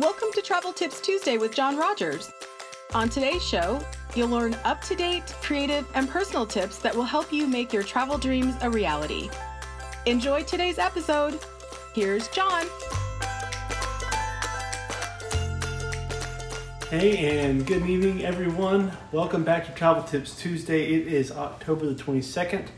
Welcome to Travel Tips Tuesday with John Rogers. On today's show, you'll learn up to date, creative, and personal tips that will help you make your travel dreams a reality. Enjoy today's episode. Here's John. Hey, and good evening, everyone. Welcome back to Travel Tips Tuesday. It is October the 22nd,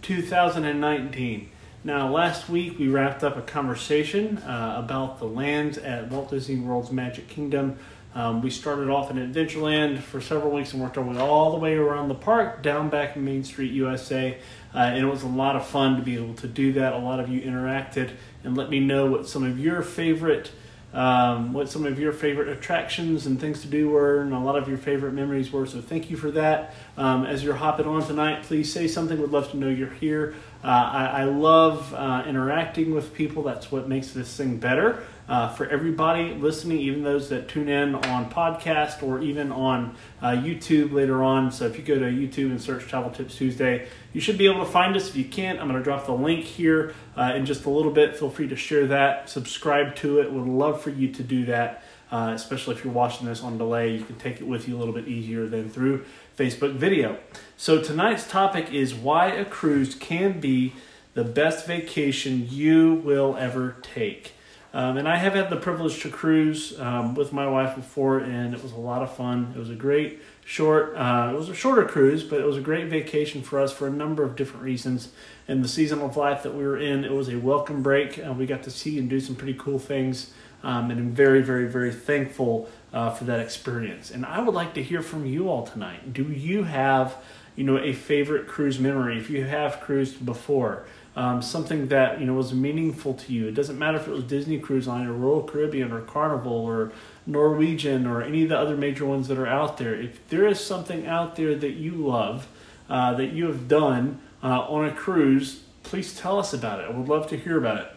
2019. Now, last week we wrapped up a conversation uh, about the lands at Walt Disney World's Magic Kingdom. Um, we started off in Adventureland for several weeks and worked our way all the way around the park, down back in Main Street, USA. Uh, and it was a lot of fun to be able to do that. A lot of you interacted and let me know what some of your favorite um, what some of your favorite attractions and things to do were, and a lot of your favorite memories were. So thank you for that. Um, as you're hopping on tonight, please say something. We'd love to know you're here. Uh, I, I, love uh, interacting with people. That's what makes this thing better uh, for everybody listening, even those that tune in on podcast or even on uh, YouTube later on. So if you go to YouTube and search Travel Tips Tuesday, you should be able to find us. If you can't, I'm going to drop the link here uh, in just a little bit. Feel free to share that, subscribe to it. Would love for you to do that. Uh, especially if you're watching this on delay, you can take it with you a little bit easier than through Facebook video. So tonight's topic is why a cruise can be the best vacation you will ever take. Um, and I have had the privilege to cruise um, with my wife before, and it was a lot of fun. It was a great short, uh, it was a shorter cruise, but it was a great vacation for us for a number of different reasons. In the season of life that we were in, it was a welcome break, and we got to see and do some pretty cool things. Um, and I'm very, very, very thankful uh, for that experience. And I would like to hear from you all tonight. Do you have, you know, a favorite cruise memory? If you have cruised before, um, something that you know was meaningful to you. It doesn't matter if it was Disney Cruise Line or Royal Caribbean or Carnival or Norwegian or any of the other major ones that are out there. If there is something out there that you love, uh, that you have done uh, on a cruise, please tell us about it. I would love to hear about it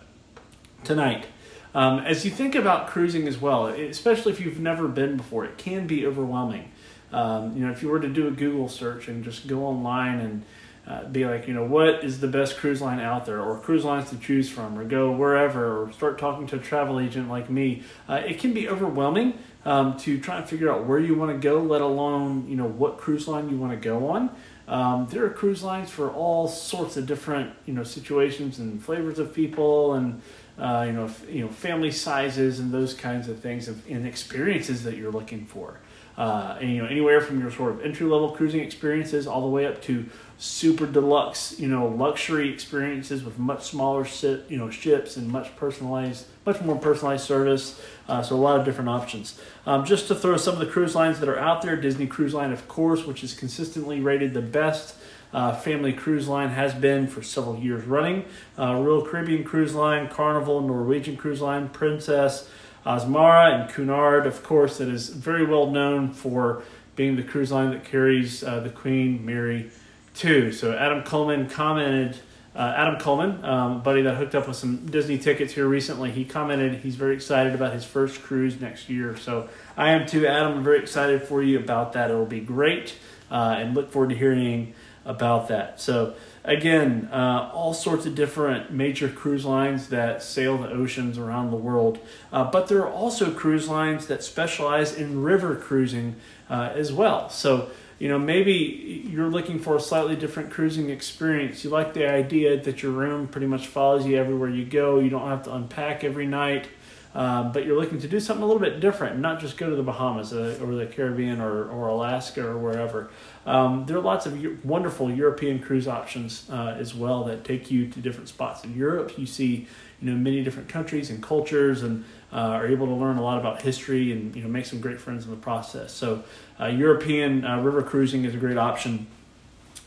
tonight. Um, as you think about cruising as well, especially if you've never been before, it can be overwhelming. Um, you know, if you were to do a Google search and just go online and uh, be like, you know, what is the best cruise line out there, or cruise lines to choose from, or go wherever, or start talking to a travel agent like me. Uh, it can be overwhelming um, to try and figure out where you want to go, let alone, you know, what cruise line you want to go on. Um, there are cruise lines for all sorts of different, you know, situations and flavors of people, and uh, you know, f- you know, family sizes and those kinds of things, and experiences that you're looking for. Uh, and, you know, anywhere from your sort of entry level cruising experiences all the way up to super deluxe, you know, luxury experiences with much smaller, sit, you know, ships and much personalized, much more personalized service. Uh, so a lot of different options. Um, just to throw some of the cruise lines that are out there, Disney Cruise Line, of course, which is consistently rated the best. Uh, family cruise line has been for several years running. Uh, Royal Caribbean Cruise Line, Carnival, Norwegian Cruise Line, Princess, Azamara, and Cunard, of course, that is very well known for being the cruise line that carries uh, the Queen Mary 2. So Adam Coleman commented. Uh, Adam Coleman, um, buddy that hooked up with some Disney tickets here recently, he commented he's very excited about his first cruise next year. So I am too, Adam. I'm very excited for you about that. It'll be great, uh, and look forward to hearing about that. So again, uh, all sorts of different major cruise lines that sail the oceans around the world, uh, but there are also cruise lines that specialize in river cruising uh, as well. So you know, maybe you're looking for a slightly different cruising experience. You like the idea that your room pretty much follows you everywhere you go. You don't have to unpack every night, um, but you're looking to do something a little bit different, not just go to the Bahamas uh, or the Caribbean or, or Alaska or wherever. Um, there are lots of wonderful European cruise options uh, as well that take you to different spots in Europe. You see, you know, many different countries and cultures and uh, are able to learn a lot about history and you know make some great friends in the process. So uh, European uh, river cruising is a great option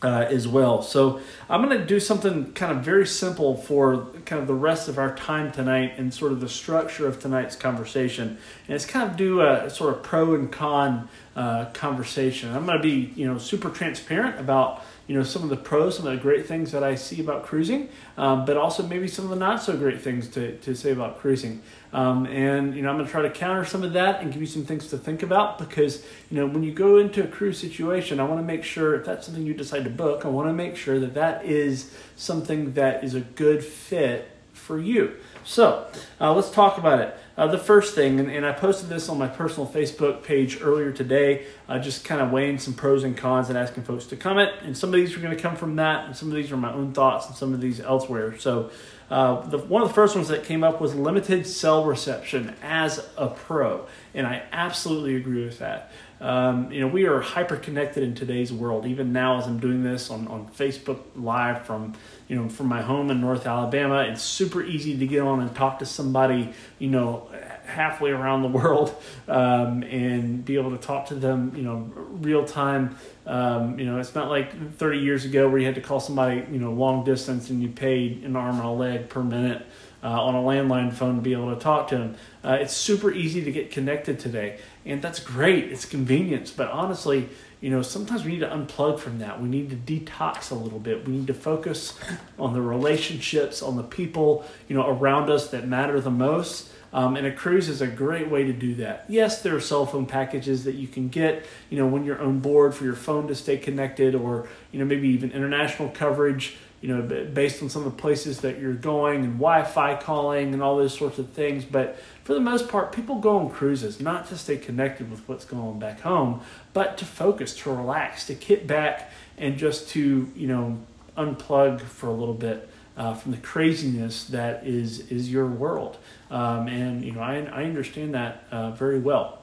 uh, as well. So I'm going to do something kind of very simple for kind of the rest of our time tonight and sort of the structure of tonight's conversation. And it's kind of do a sort of pro and con uh, conversation. I'm going to be you know super transparent about you know some of the pros, some of the great things that I see about cruising, um, but also maybe some of the not so great things to, to say about cruising. Um, and you know I'm going to try to counter some of that and give you some things to think about because you know when you go into a cruise situation, I want to make sure if that's something you decide to book, I want to make sure that that is something that is a good fit for you. So uh, let's talk about it. Uh, the first thing, and, and, I posted this on my personal Facebook page earlier today, uh, just kind of weighing some pros and cons and asking folks to comment. And some of these are going to come from that, and some of these are my own thoughts, and some of these elsewhere. So, uh, the, one of the first ones that came up was limited cell reception as a pro, and I absolutely agree with that. Um, you know, we are hyper connected in today's world. Even now, as I'm doing this on, on Facebook Live from you know from my home in North Alabama, it's super easy to get on and talk to somebody you know halfway around the world um, and be able to talk to them you know real time. Um, you know, it's not like 30 years ago where you had to call somebody you know long distance and you paid an arm and a leg per minute. Uh, on a landline phone to be able to talk to them. Uh, it's super easy to get connected today and that's great. It's convenience, but honestly, you know, sometimes we need to unplug from that. We need to detox a little bit. We need to focus on the relationships, on the people, you know, around us that matter the most. Um, and a cruise is a great way to do that. Yes, there are cell phone packages that you can get, you know, when you're on board for your phone to stay connected, or you know, maybe even international coverage you know, based on some of the places that you're going and Wi-Fi calling and all those sorts of things. But for the most part, people go on cruises not to stay connected with what's going on back home, but to focus, to relax, to kick back, and just to you know unplug for a little bit uh, from the craziness that is is your world. Um, and you know, I I understand that uh, very well.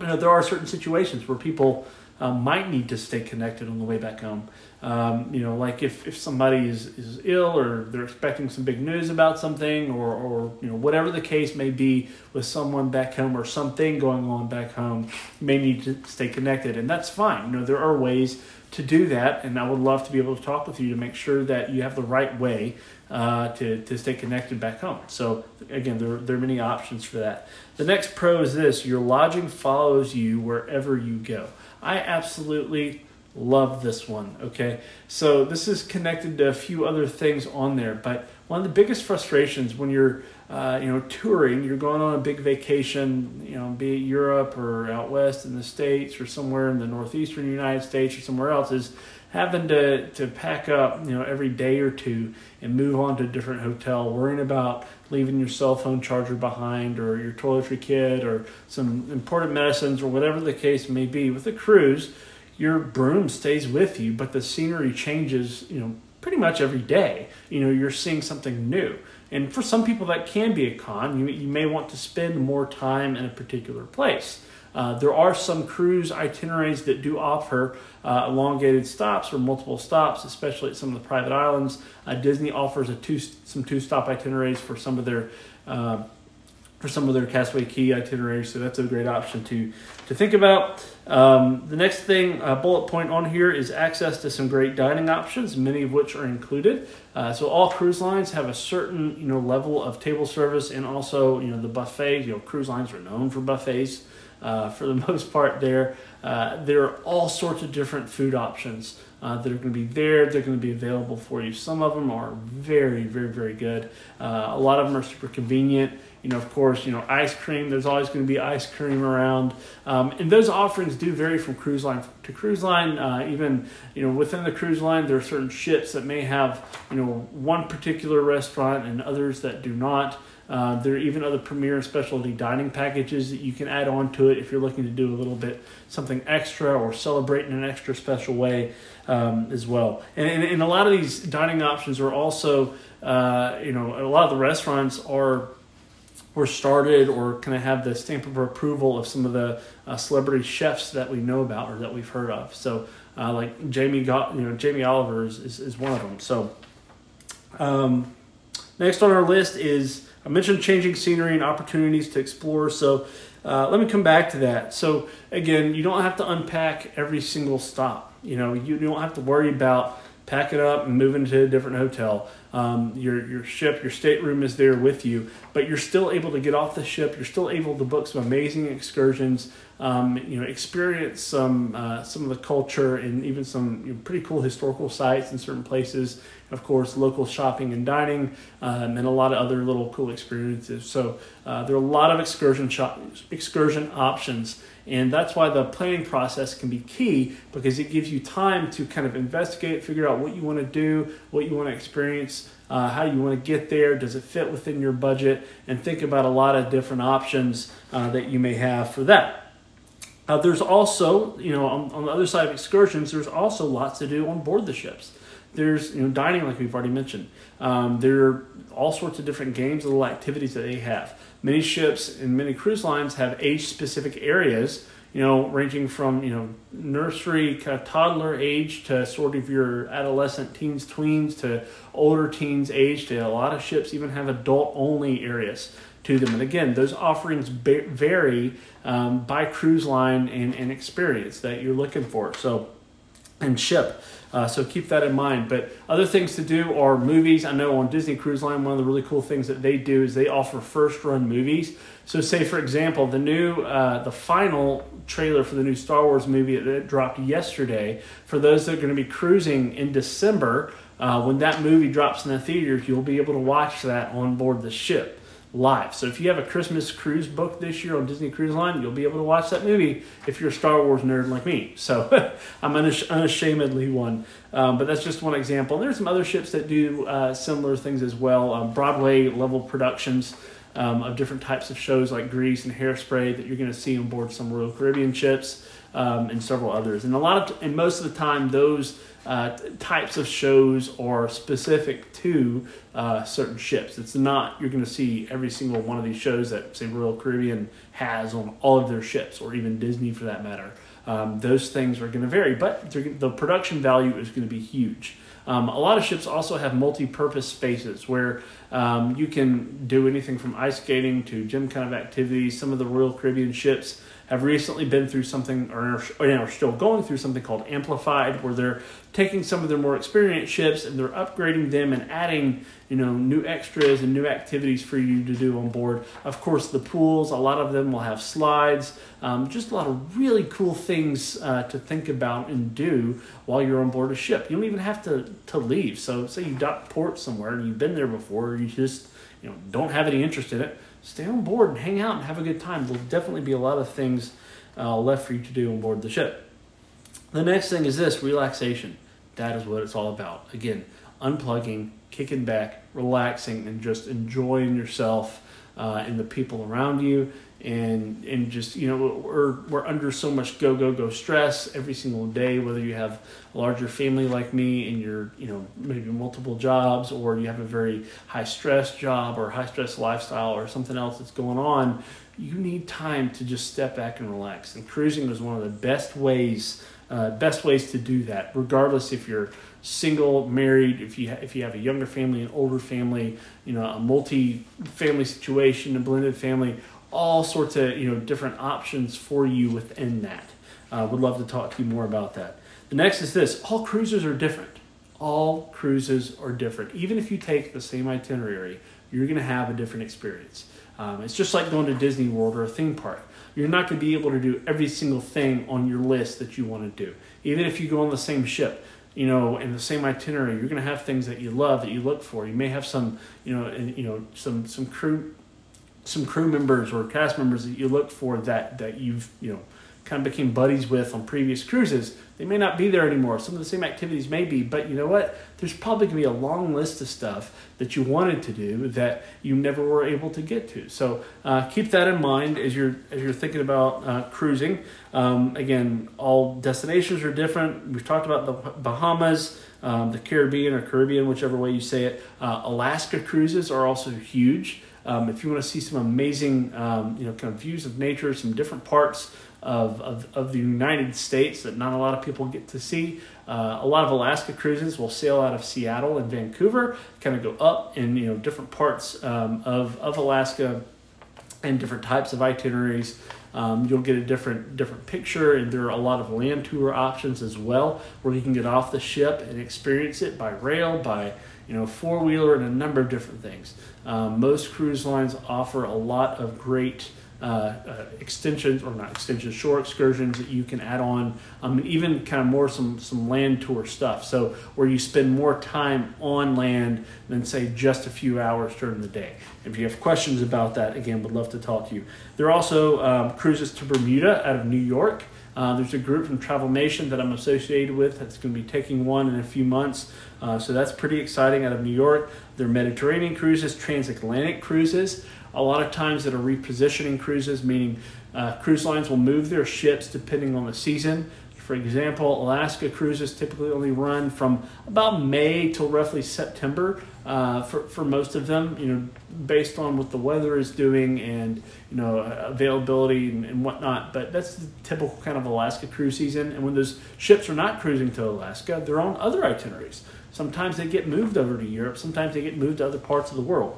You know, there are certain situations where people uh, might need to stay connected on the way back home. Um, you know, like if, if somebody is, is ill or they're expecting some big news about something or, or, you know, whatever the case may be with someone back home or something going on back home, may need to stay connected. And that's fine. You know, there are ways to do that. And I would love to be able to talk with you to make sure that you have the right way uh, to, to stay connected back home. So, again, there, there are many options for that. The next pro is this your lodging follows you wherever you go. I absolutely love this one. Okay, so this is connected to a few other things on there, but one of the biggest frustrations when you're uh, you know touring, you're going on a big vacation, you know, be it Europe or out west in the states or somewhere in the northeastern United States or somewhere else, is having to to pack up you know every day or two and move on to a different hotel, worrying about leaving your cell phone charger behind or your toiletry kit or some important medicines or whatever the case may be. With a cruise your broom stays with you, but the scenery changes, you know, pretty much every day. You know, you're seeing something new. And for some people, that can be a con. You, you may want to spend more time in a particular place. Uh, there are some cruise itineraries that do offer uh, elongated stops or multiple stops, especially at some of the private islands. Uh, Disney offers a two, some two stop itineraries for some of their uh, for some of their Castaway Cay itineraries, so that's a great option to to think about. Um, the next thing, uh, bullet point on here, is access to some great dining options, many of which are included. Uh, so all cruise lines have a certain you know level of table service, and also you know the buffet. You know cruise lines are known for buffets uh, for the most part. There, uh, there are all sorts of different food options uh, that are going to be there. They're going to be available for you. Some of them are very, very, very good. Uh, a lot of them are super convenient. You know, of course, you know, ice cream. There's always going to be ice cream around, um, and those offerings do vary from cruise line to cruise line. Uh, even you know, within the cruise line, there are certain ships that may have you know one particular restaurant and others that do not. Uh, there are even other premier and specialty dining packages that you can add on to it if you're looking to do a little bit something extra or celebrate in an extra special way um, as well. And, and, and, a lot of these dining options are also, uh, you know, a lot of the restaurants are were started or kind of have the stamp of approval of some of the uh, celebrity chefs that we know about or that we've heard of. So, uh, like Jamie, Go- you know, Jamie Oliver is, is, is one of them. So, um, next on our list is I mentioned changing scenery and opportunities to explore. So uh, let me come back to that. So again, you don't have to unpack every single stop. You know, you don't have to worry about packing up and moving to a different hotel. Um, your your ship, your stateroom is there with you, but you're still able to get off the ship. You're still able to book some amazing excursions. Um, you know, experience some uh, some of the culture and even some you know, pretty cool historical sites in certain places of course, local shopping and dining, um, and a lot of other little cool experiences. So uh, there are a lot of excursion shop, excursion options, and that's why the planning process can be key because it gives you time to kind of investigate, figure out what you want to do, what you want to experience. Uh, how you want to get there, does it fit within your budget, and think about a lot of different options uh, that you may have for that. Uh, there's also, you know, on, on, the other side of excursions, there's also lots to do on board the ships. There's, you know, dining, like we've already mentioned. Um, there are all sorts of different games, little activities that they have. Many ships and many cruise lines have age-specific areas, you know, ranging from, you know, nursery, kind of toddler age to sort of your adolescent teens, tweens to older teens age to a lot of ships even have adult-only areas to them. And again, those offerings vary um, by cruise line and, and experience that you're looking for. So, and ship. Uh, so keep that in mind. But other things to do are movies. I know on Disney Cruise Line, one of the really cool things that they do is they offer first run movies. So, say for example, the new, uh, the final trailer for the new Star Wars movie that dropped yesterday. For those that are going to be cruising in December, uh, when that movie drops in the theaters, you'll be able to watch that on board the ship live. So if you have a Christmas cruise book this year on Disney Cruise Line, you'll be able to watch that movie if you're a Star Wars nerd like me. So I'm unashamedly one. Um, but that's just one example. There's some other ships that do uh, similar things as well. Um, Broadway level productions. Um, of different types of shows like Grease and Hairspray that you're going to see on board some Royal Caribbean ships um, and several others. And a lot of, and most of the time, those uh, types of shows are specific to uh, certain ships. It's not you're going to see every single one of these shows that say Royal Caribbean has on all of their ships, or even Disney for that matter. Um, those things are going to vary, but the production value is going to be huge. Um, a lot of ships also have multi-purpose spaces where um, you can do anything from ice skating to gym kind of activities. Some of the Royal Caribbean ships have recently been through something or are still going through something called Amplified, where they're taking some of their more experienced ships and they're upgrading them and adding you know new extras and new activities for you to do on board. Of course, the pools, a lot of them will have slides, um, just a lot of really cool things uh, to think about and do while you're on board a ship. You don't even have to to leave. So, say you dock port somewhere and you've been there before, you just you know don't have any interest in it stay on board and hang out and have a good time. There'll definitely be a lot of things uh, left for you to do on board the ship. The next thing is this relaxation. That is what it's all about. Again, unplugging, kicking back, relaxing, and just enjoying yourself uh, and the people around you and and just you know we're we're under so much go go go stress every single day whether you have a larger family like me and you're you know maybe multiple jobs or you have a very high stress job or high stress lifestyle or something else that's going on you need time to just step back and relax. And cruising is one of the best ways uh, best ways to do that regardless if you're single married if you ha- if you have a younger family an older family you know a multi family situation a blended family all sorts of you know different options for you within that. Uh, would love to talk to you more about that. The next is this: all cruises are different. All cruises are different. Even if you take the same itinerary, you're going to have a different experience. Um, it's just like going to Disney World or a theme park. You're not going to be able to do every single thing on your list that you want to do. Even if you go on the same ship, you know, in the same itinerary, you're going to have things that you love that you look for. You may have some, you know, and, you know, some some crew some crew members or cast members that you look for that that you've you know kind of became buddies with on previous cruises. They may not be there anymore. Some of the same activities may be, but you know what? There's probably going to be a long list of stuff that you wanted to do that you never were able to get to. So uh, keep that in mind as you're as you're thinking about uh, cruising. Um, again, all destinations are different. We've talked about the Bahamas. Um, the Caribbean or Caribbean, whichever way you say it. Uh, Alaska cruises are also huge. Um, if you want to see some amazing, um, you know, kind of views of nature, some different parts of, of, of, the United States that not a lot of people get to see. Uh, a lot of Alaska cruises will sail out of Seattle and Vancouver, kind of go up in you know different parts um, of, of Alaska and different types of itineraries. Um, you'll get a different different picture, and there are a lot of land tour options as well, where you can get off the ship and experience it by rail, by you know, four wheeler, and a number of different things. Um, most cruise lines offer a lot of great uh, uh, extensions or not extensions, shore excursions that you can add on, um, even kind of more some some land tour stuff. So where you spend more time on land than say just a few hours during the day. If you have questions about that, again, would love to talk to you. There are also um, cruises to Bermuda out of New York. Uh, there's a group from Travel Nation that I'm associated with that's going to be taking one in a few months. Uh, so that's pretty exciting out of New York. They're Mediterranean cruises, transatlantic cruises. A lot of times that are repositioning cruises, meaning uh, cruise lines will move their ships depending on the season. For example, Alaska cruises typically only run from about May till roughly September uh, for, for most of them, you know, based on what the weather is doing and, you know, availability and, and whatnot. But that's the typical kind of Alaska cruise season. And when those ships are not cruising to Alaska, they're on other itineraries. Sometimes they get moved over to Europe, sometimes they get moved to other parts of the world.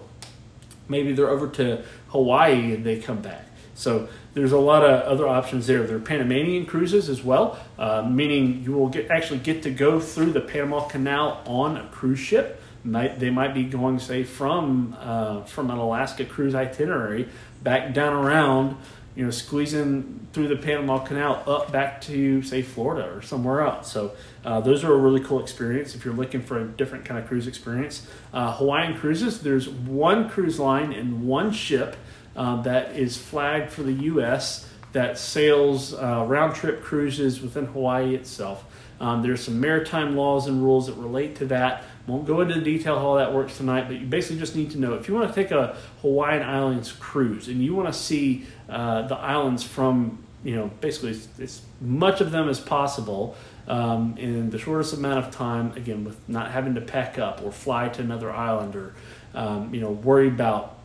Maybe they're over to Hawaii and they come back. So there's a lot of other options there. There are Panamanian cruises as well, uh, meaning you will get actually get to go through the Panama Canal on a cruise ship. Might, they might be going say from uh, from an Alaska cruise itinerary back down around, you know, squeezing through the Panama Canal up back to say Florida or somewhere else. So uh, those are a really cool experience if you're looking for a different kind of cruise experience. Uh, Hawaiian cruises. There's one cruise line and one ship uh, that is flagged for the U.S. that sails uh, round trip cruises within Hawaii itself. Um, there's some maritime laws and rules that relate to that. Won't go into the detail how that works tonight, but you basically just need to know if you want to take a Hawaiian Islands cruise and you want to see uh, the islands from you know basically as, much of them as possible um, in the shortest amount of time. Again, with not having to pack up or fly to another island or um, you know worry about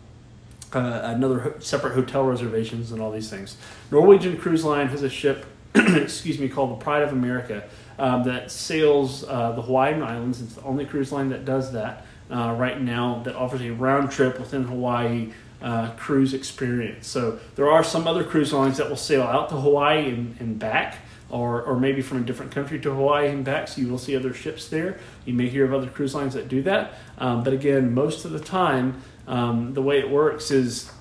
uh, another separate hotel reservations and all these things. Norwegian Cruise Line has a ship, excuse me, called the Pride of America um, that sails uh, the Hawaiian Islands. It's the only cruise line that does that uh, right now that offers a round trip within Hawaii uh, cruise experience. So there are some other cruise lines that will sail out to Hawaii and, and back. Or, or maybe from a different country to Hawaii and back, so you will see other ships there. You may hear of other cruise lines that do that. Um, but again, most of the time, um, the way it works is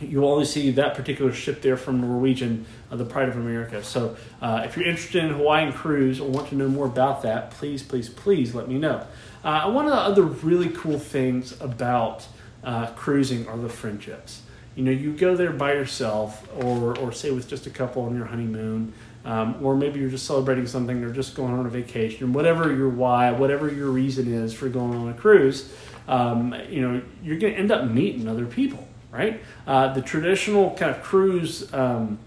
you only see that particular ship there from Norwegian, uh, the Pride of America. So uh, if you're interested in Hawaiian cruise or want to know more about that, please, please, please let me know. Uh, one of the other really cool things about uh, cruising are the friendships. You know, you go there by yourself, or or say with just a couple on your honeymoon, um, or maybe you're just celebrating something, or just going on a vacation, whatever your why, whatever your reason is for going on a cruise um, you know, you're going to end up meeting other people, right? Uh, the traditional kind of cruise um,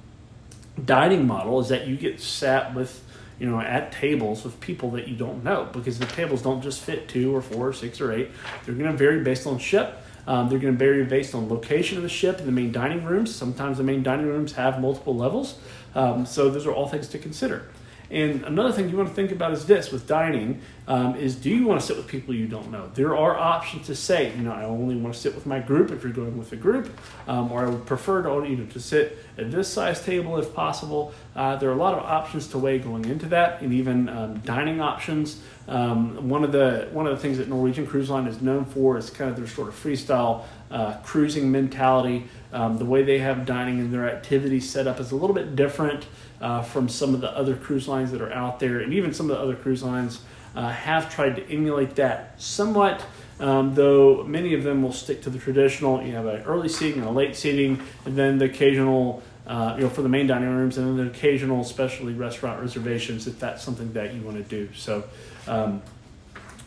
dining model is that you get sat with, you know, at tables with people that you don't know because the tables don't just fit two or four or six or eight. They're going to vary based on ship. Um, they're going to vary based on location of the ship and the main dining rooms. Sometimes the main dining rooms have multiple levels. Um, so those are all things to consider. And another thing you want to think about is this with dining um, is do you want to sit with people you don't know? There are options to say, you know, I only want to sit with my group if you're going with a group, um, or I would prefer to, you know, to sit at this size table if possible. Uh, there are a lot of options to weigh going into that, and even um, dining options. Um, one of the one of the things that Norwegian Cruise Line is known for is kind of their sort of freestyle uh, cruising mentality. Um, the way they have dining and their activities set up is a little bit different uh, from some of the other cruise lines that are out there, and even some of the other cruise lines uh, have tried to emulate that somewhat. Um, though many of them will stick to the traditional, you have an early seating and a late seating, and then the occasional, uh, you know, for the main dining rooms, and then the occasional specialty restaurant reservations if that's something that you want to do. So, um,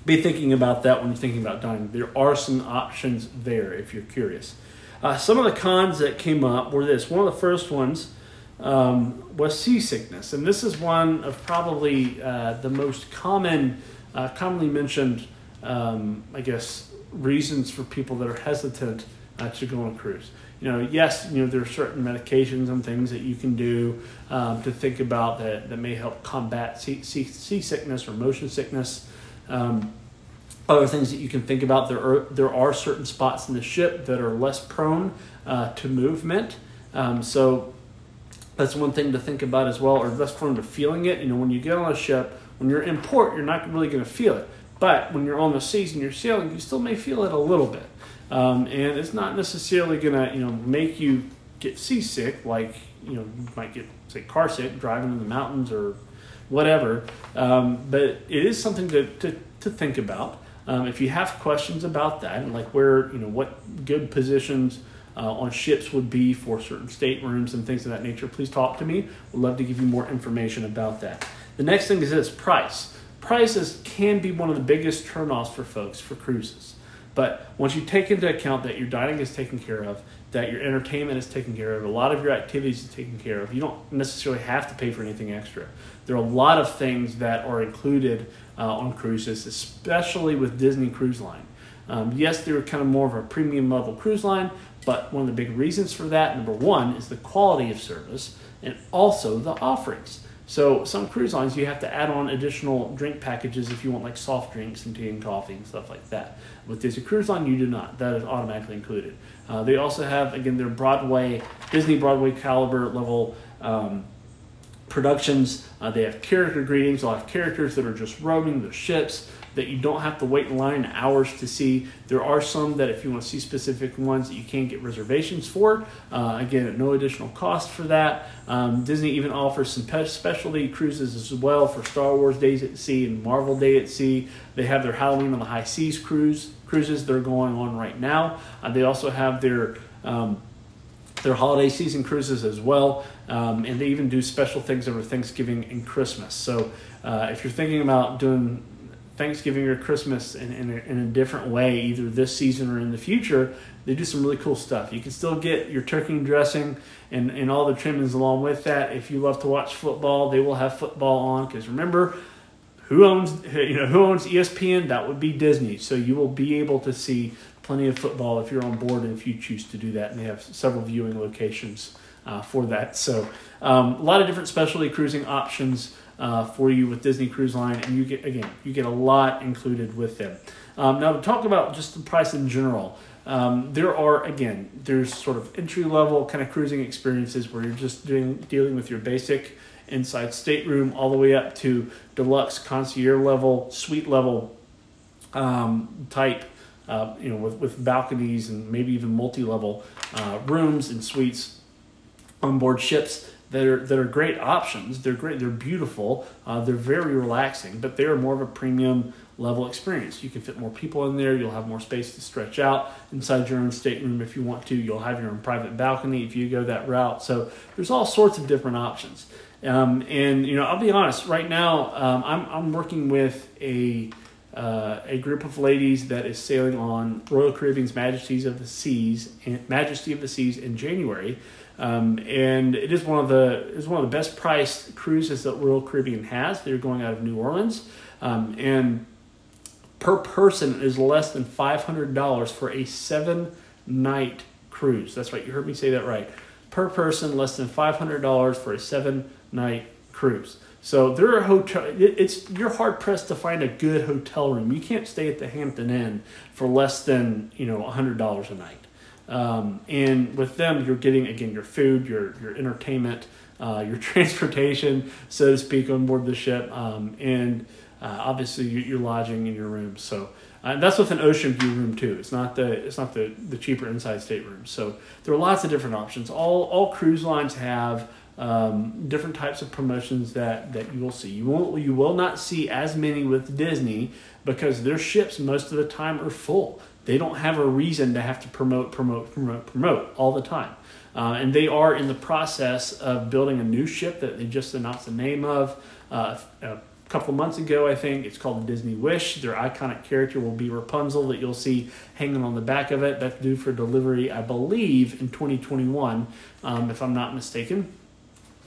be thinking about that when you're thinking about dining. There are some options there if you're curious. Uh, some of the cons that came up were this. One of the first ones um, was seasickness, and this is one of probably uh, the most common, uh, commonly mentioned, um, I guess, reasons for people that are hesitant uh, to go on a cruise. You know, yes, you know there are certain medications and things that you can do um, to think about that, that may help combat sea, sea, seasickness or motion sickness. Um, other things that you can think about there are there are certain spots in the ship that are less prone uh, to movement. Um, so that's one thing to think about as well, or less prone to feeling it. You know, when you get on a ship, when you're in port, you're not really going to feel it. But when you're on the seas and you're sailing, you still may feel it a little bit. Um, and it's not necessarily to, you know, make you get seasick, like you know you might get say car sick driving in the mountains or whatever. Um, but it is something to, to, to think about. Um, if you have questions about that and like where you know what good positions uh, on ships would be for certain staterooms and things of that nature, please talk to me. We'd love to give you more information about that. The next thing is this price. Prices can be one of the biggest turnoffs for folks for cruises. But once you take into account that your dining is taken care of, that your entertainment is taken care of, a lot of your activities is taken care of, you don't necessarily have to pay for anything extra. There are a lot of things that are included uh, on cruises, especially with Disney Cruise Line. Um, yes, they're kind of more of a premium level cruise line, but one of the big reasons for that, number one, is the quality of service and also the offerings. So some cruise lines you have to add on additional drink packages if you want like soft drinks and tea and coffee and stuff like that. With Disney Cruise Line, you do not. That is automatically included. Uh, they also have again their Broadway, Disney Broadway caliber level um, productions. Uh, they have character greetings. They'll have characters that are just roaming the ships that you don't have to wait in line hours to see. There are some that if you want to see specific ones that you can get reservations for. Uh, again, at no additional cost for that. Um, Disney even offers some specialty cruises as well for Star Wars Days at Sea and Marvel Day at Sea. They have their Halloween on the High Seas cruise cruises that are going on right now. Uh, they also have their um, their holiday season cruises as well, um, and they even do special things over Thanksgiving and Christmas. So uh, if you're thinking about doing Thanksgiving or Christmas in, in a, in, a, different way, either this season or in the future, they do some really cool stuff. You can still get your turkey dressing and, and all the trimmings along with that. If you love to watch football, they will have football on because remember, who owns you know who owns ESPN? That would be Disney. So you will be able to see plenty of football if you're on board and if you choose to do that. And they have several viewing locations uh, for that. So um, a lot of different specialty cruising options uh, for you with Disney Cruise Line, and you get again you get a lot included with them. Um, now to talk about just the price in general. Um, there are again, there's sort of entry level kind of cruising experiences where you're just doing dealing with your basic inside stateroom all the way up to deluxe concierge level, suite level um, type, uh, you know, with, with balconies and maybe even multi level uh, rooms and suites on board ships that are that are great options. They're great. They're beautiful. Uh, they're very relaxing, but they are more of a premium level experience. You can fit more people in there. You'll have more space to stretch out inside your own stateroom if you want to. You'll have your own private balcony if you go that route. So there's all sorts of different options. Um, and you know, I'll be honest. Right now, um, I'm I'm working with a uh, a group of ladies that is sailing on Royal Caribbean's Majesties of the Seas, Majesty of the Seas in January. Um, and it is one of the is one of the best priced cruises that Royal Caribbean has. They're going out of New Orleans, um, and per person is less than five hundred dollars for a seven night cruise. That's right, you heard me say that right. Per person, less than five hundred dollars for a seven night cruise. So there are hotel. It's you're hard pressed to find a good hotel room. You can't stay at the Hampton Inn for less than you know hundred dollars a night. Um, and with them, you're getting again your food, your your entertainment, uh, your transportation, so to speak, on board the ship, um, and uh, obviously your lodging in your room. So uh, that's with an ocean view room too. It's not the it's not the the cheaper inside staterooms. So there are lots of different options. All all cruise lines have. Um, different types of promotions that, that you will see. You won't you will not see as many with Disney because their ships most of the time are full. They don't have a reason to have to promote, promote, promote, promote all the time. Uh, and they are in the process of building a new ship that they just announced the name of uh, a couple months ago, I think. It's called the Disney Wish. Their iconic character will be Rapunzel that you'll see hanging on the back of it. That's due for delivery, I believe, in 2021, um, if I'm not mistaken.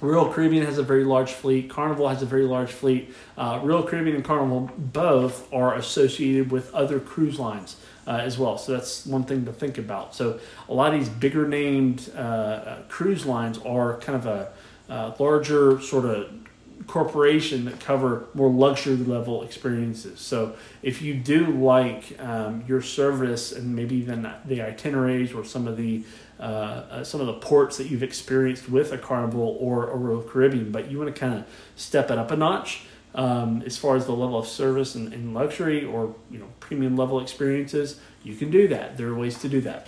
Royal Caribbean has a very large fleet. Carnival has a very large fleet. Uh, Royal Caribbean and Carnival both are associated with other cruise lines uh, as well. So that's one thing to think about. So a lot of these bigger named uh, uh cruise lines are kind of a uh, larger sort of corporation that cover more luxury level experiences. So if you do like um, your service and maybe even the itineraries or some of the uh, uh, some of the ports that you've experienced with a Carnival or a Royal Caribbean, but you want to kind of step it up a notch um, as far as the level of service and, and, luxury or you know premium level experiences, you can do that. There are ways to do that.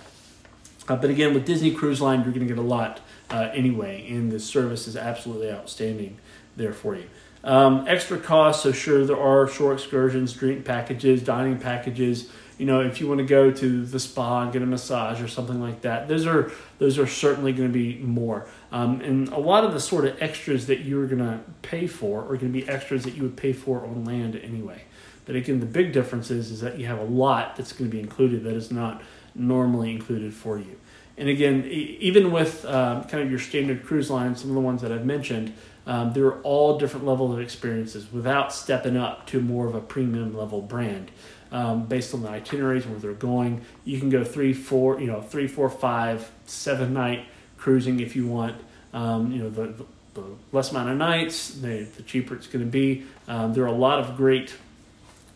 Uh, but again, with Disney Cruise Line, you're going to get a lot uh, anyway, and the service is absolutely outstanding there for you. Um, extra costs, so sure, there are shore excursions, drink packages, dining packages. You know, if you want to go to the spa and get a massage or something like that, those are those are certainly going to be more. Um, and a lot of the sort of extras that you're going to pay for are going to be extras that you would pay for on land anyway. But again, the big difference is, is that you have a lot that's going to be included that is not normally included for you. And again, even with um, kind of your standard cruise line, some of the ones that I've mentioned, um, they're all different levels of experiences without stepping up to more of a premium level brand. Um, based on the itineraries where they're going, you can go three, four, you know, three, four, five, seven night cruising if you want. Um, you know, the, the, less amount of nights, the, the cheaper it's going to be. Um, there are a lot of great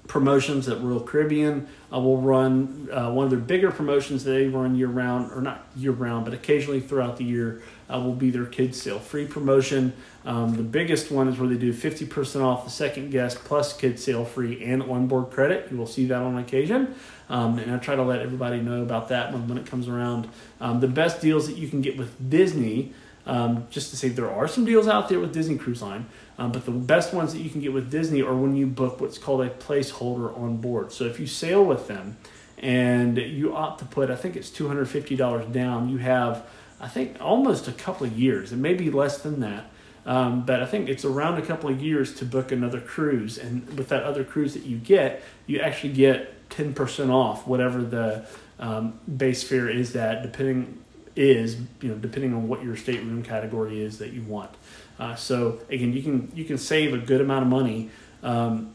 promotions that Royal Caribbean uh, will run. Uh, one of their bigger promotions they run year round, or not year round, but occasionally throughout the year, uh, will be their kids sail free promotion. Um, the biggest one is where they do 50% off the second guest plus kids sail free and onboard credit. You will see that on occasion. Um, and I try to let everybody know about that when, when it comes around. Um, the best deals that you can get with Disney, um, just to say there are some deals out there with Disney Cruise Line. Um, but the best ones that you can get with Disney are when you book what's called a placeholder on board. So if you sail with them and you opt to put, I think it's $250 down, you have, I think, almost a couple of years. It may be less than that. Um, but I think it's around a couple of years to book another cruise. And with that other cruise that you get, you actually get 10% off whatever the um, base fare is that depending is you know depending on what your stateroom category is that you want uh, so again, you can you can save a good amount of money um,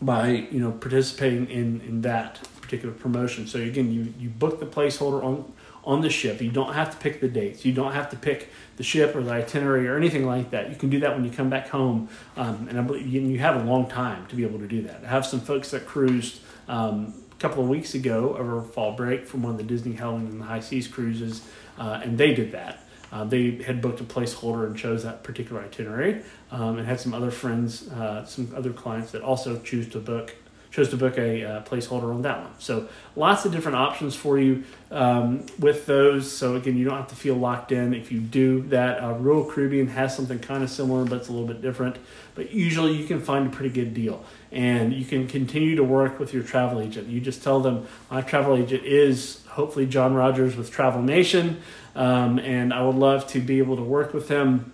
by you know participating in in that particular promotion. So again, you you book the placeholder on on the ship. You don't have to pick the dates. You don't have to pick the ship or the itinerary or anything like that. You can do that when you come back home, um, and I believe you, have a long time to be able to do that. I have some folks that cruised. Um, a couple of weeks ago over fall break from one of the Disney Halloween on the High Seas cruises, uh, and they did that. Uh, they had booked a placeholder and chose that particular itinerary, um, and had some other friends, uh, some other clients that also choose to book chose to book a uh, placeholder on that one. So lots of different options for you um, with those. So again, you don't have to feel locked in. If you do that, uh, Royal Caribbean has something kind of similar, but it's a little bit different. But usually, you can find a pretty good deal, and you can continue to work with your travel agent. You just tell them my travel agent is hopefully John Rogers with Travel Nation. Um, and I would love to be able to work with him.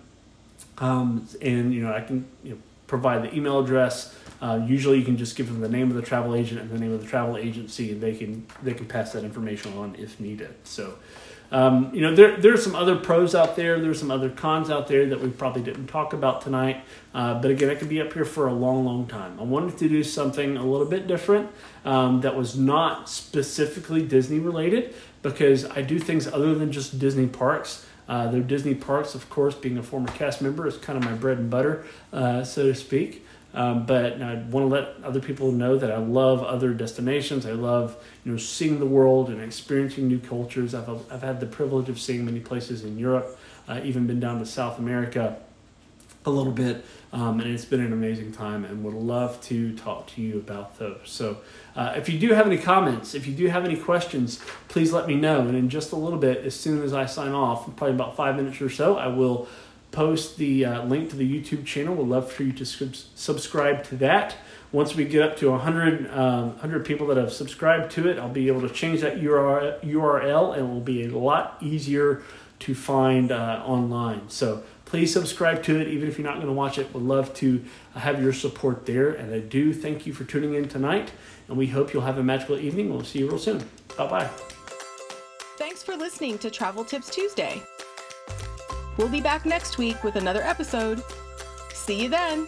Um, and you know, I can you know, provide the email address. Uh, usually, you can just give them the name of the travel agent and the name of the travel agency, and they can they can pass that information on if needed. So, um, you know, there there's some other pros out there. There's some other cons out there that we probably didn't talk about tonight. Uh, but again, I could be up here for a long, long time. I wanted to do something a little bit different um, that was not specifically Disney related, because I do things other than just Disney parks. Uh, Disney parks, of course, being a former cast member, is kind of my bread and butter, uh, so to speak. Um, but I want to let other people know that I love other destinations. I love you know seeing the world and experiencing new cultures. I've I've had the privilege of seeing many places in Europe. Uh, even been down to South America a little bit, um, and it's been an amazing time. And would love to talk to you about those. So uh, if you do have any comments, if you do have any questions, please let me know. And in just a little bit, as soon as I sign off, probably about five minutes or so, I will post the uh, link to the YouTube channel. We'd love for you to subscribe to that. Once we get up to 100, um, 100 people that have subscribed to it, I'll be able to change that URL and it will be a lot easier to find uh, online. So please subscribe to it, even if you're not going to watch it. Would love to have your support there. And I do thank you for tuning in tonight and we hope you'll have a magical evening. We'll see you real soon. Bye bye. Thanks for listening to Travel Tips Tuesday. We'll be back next week with another episode. See you then.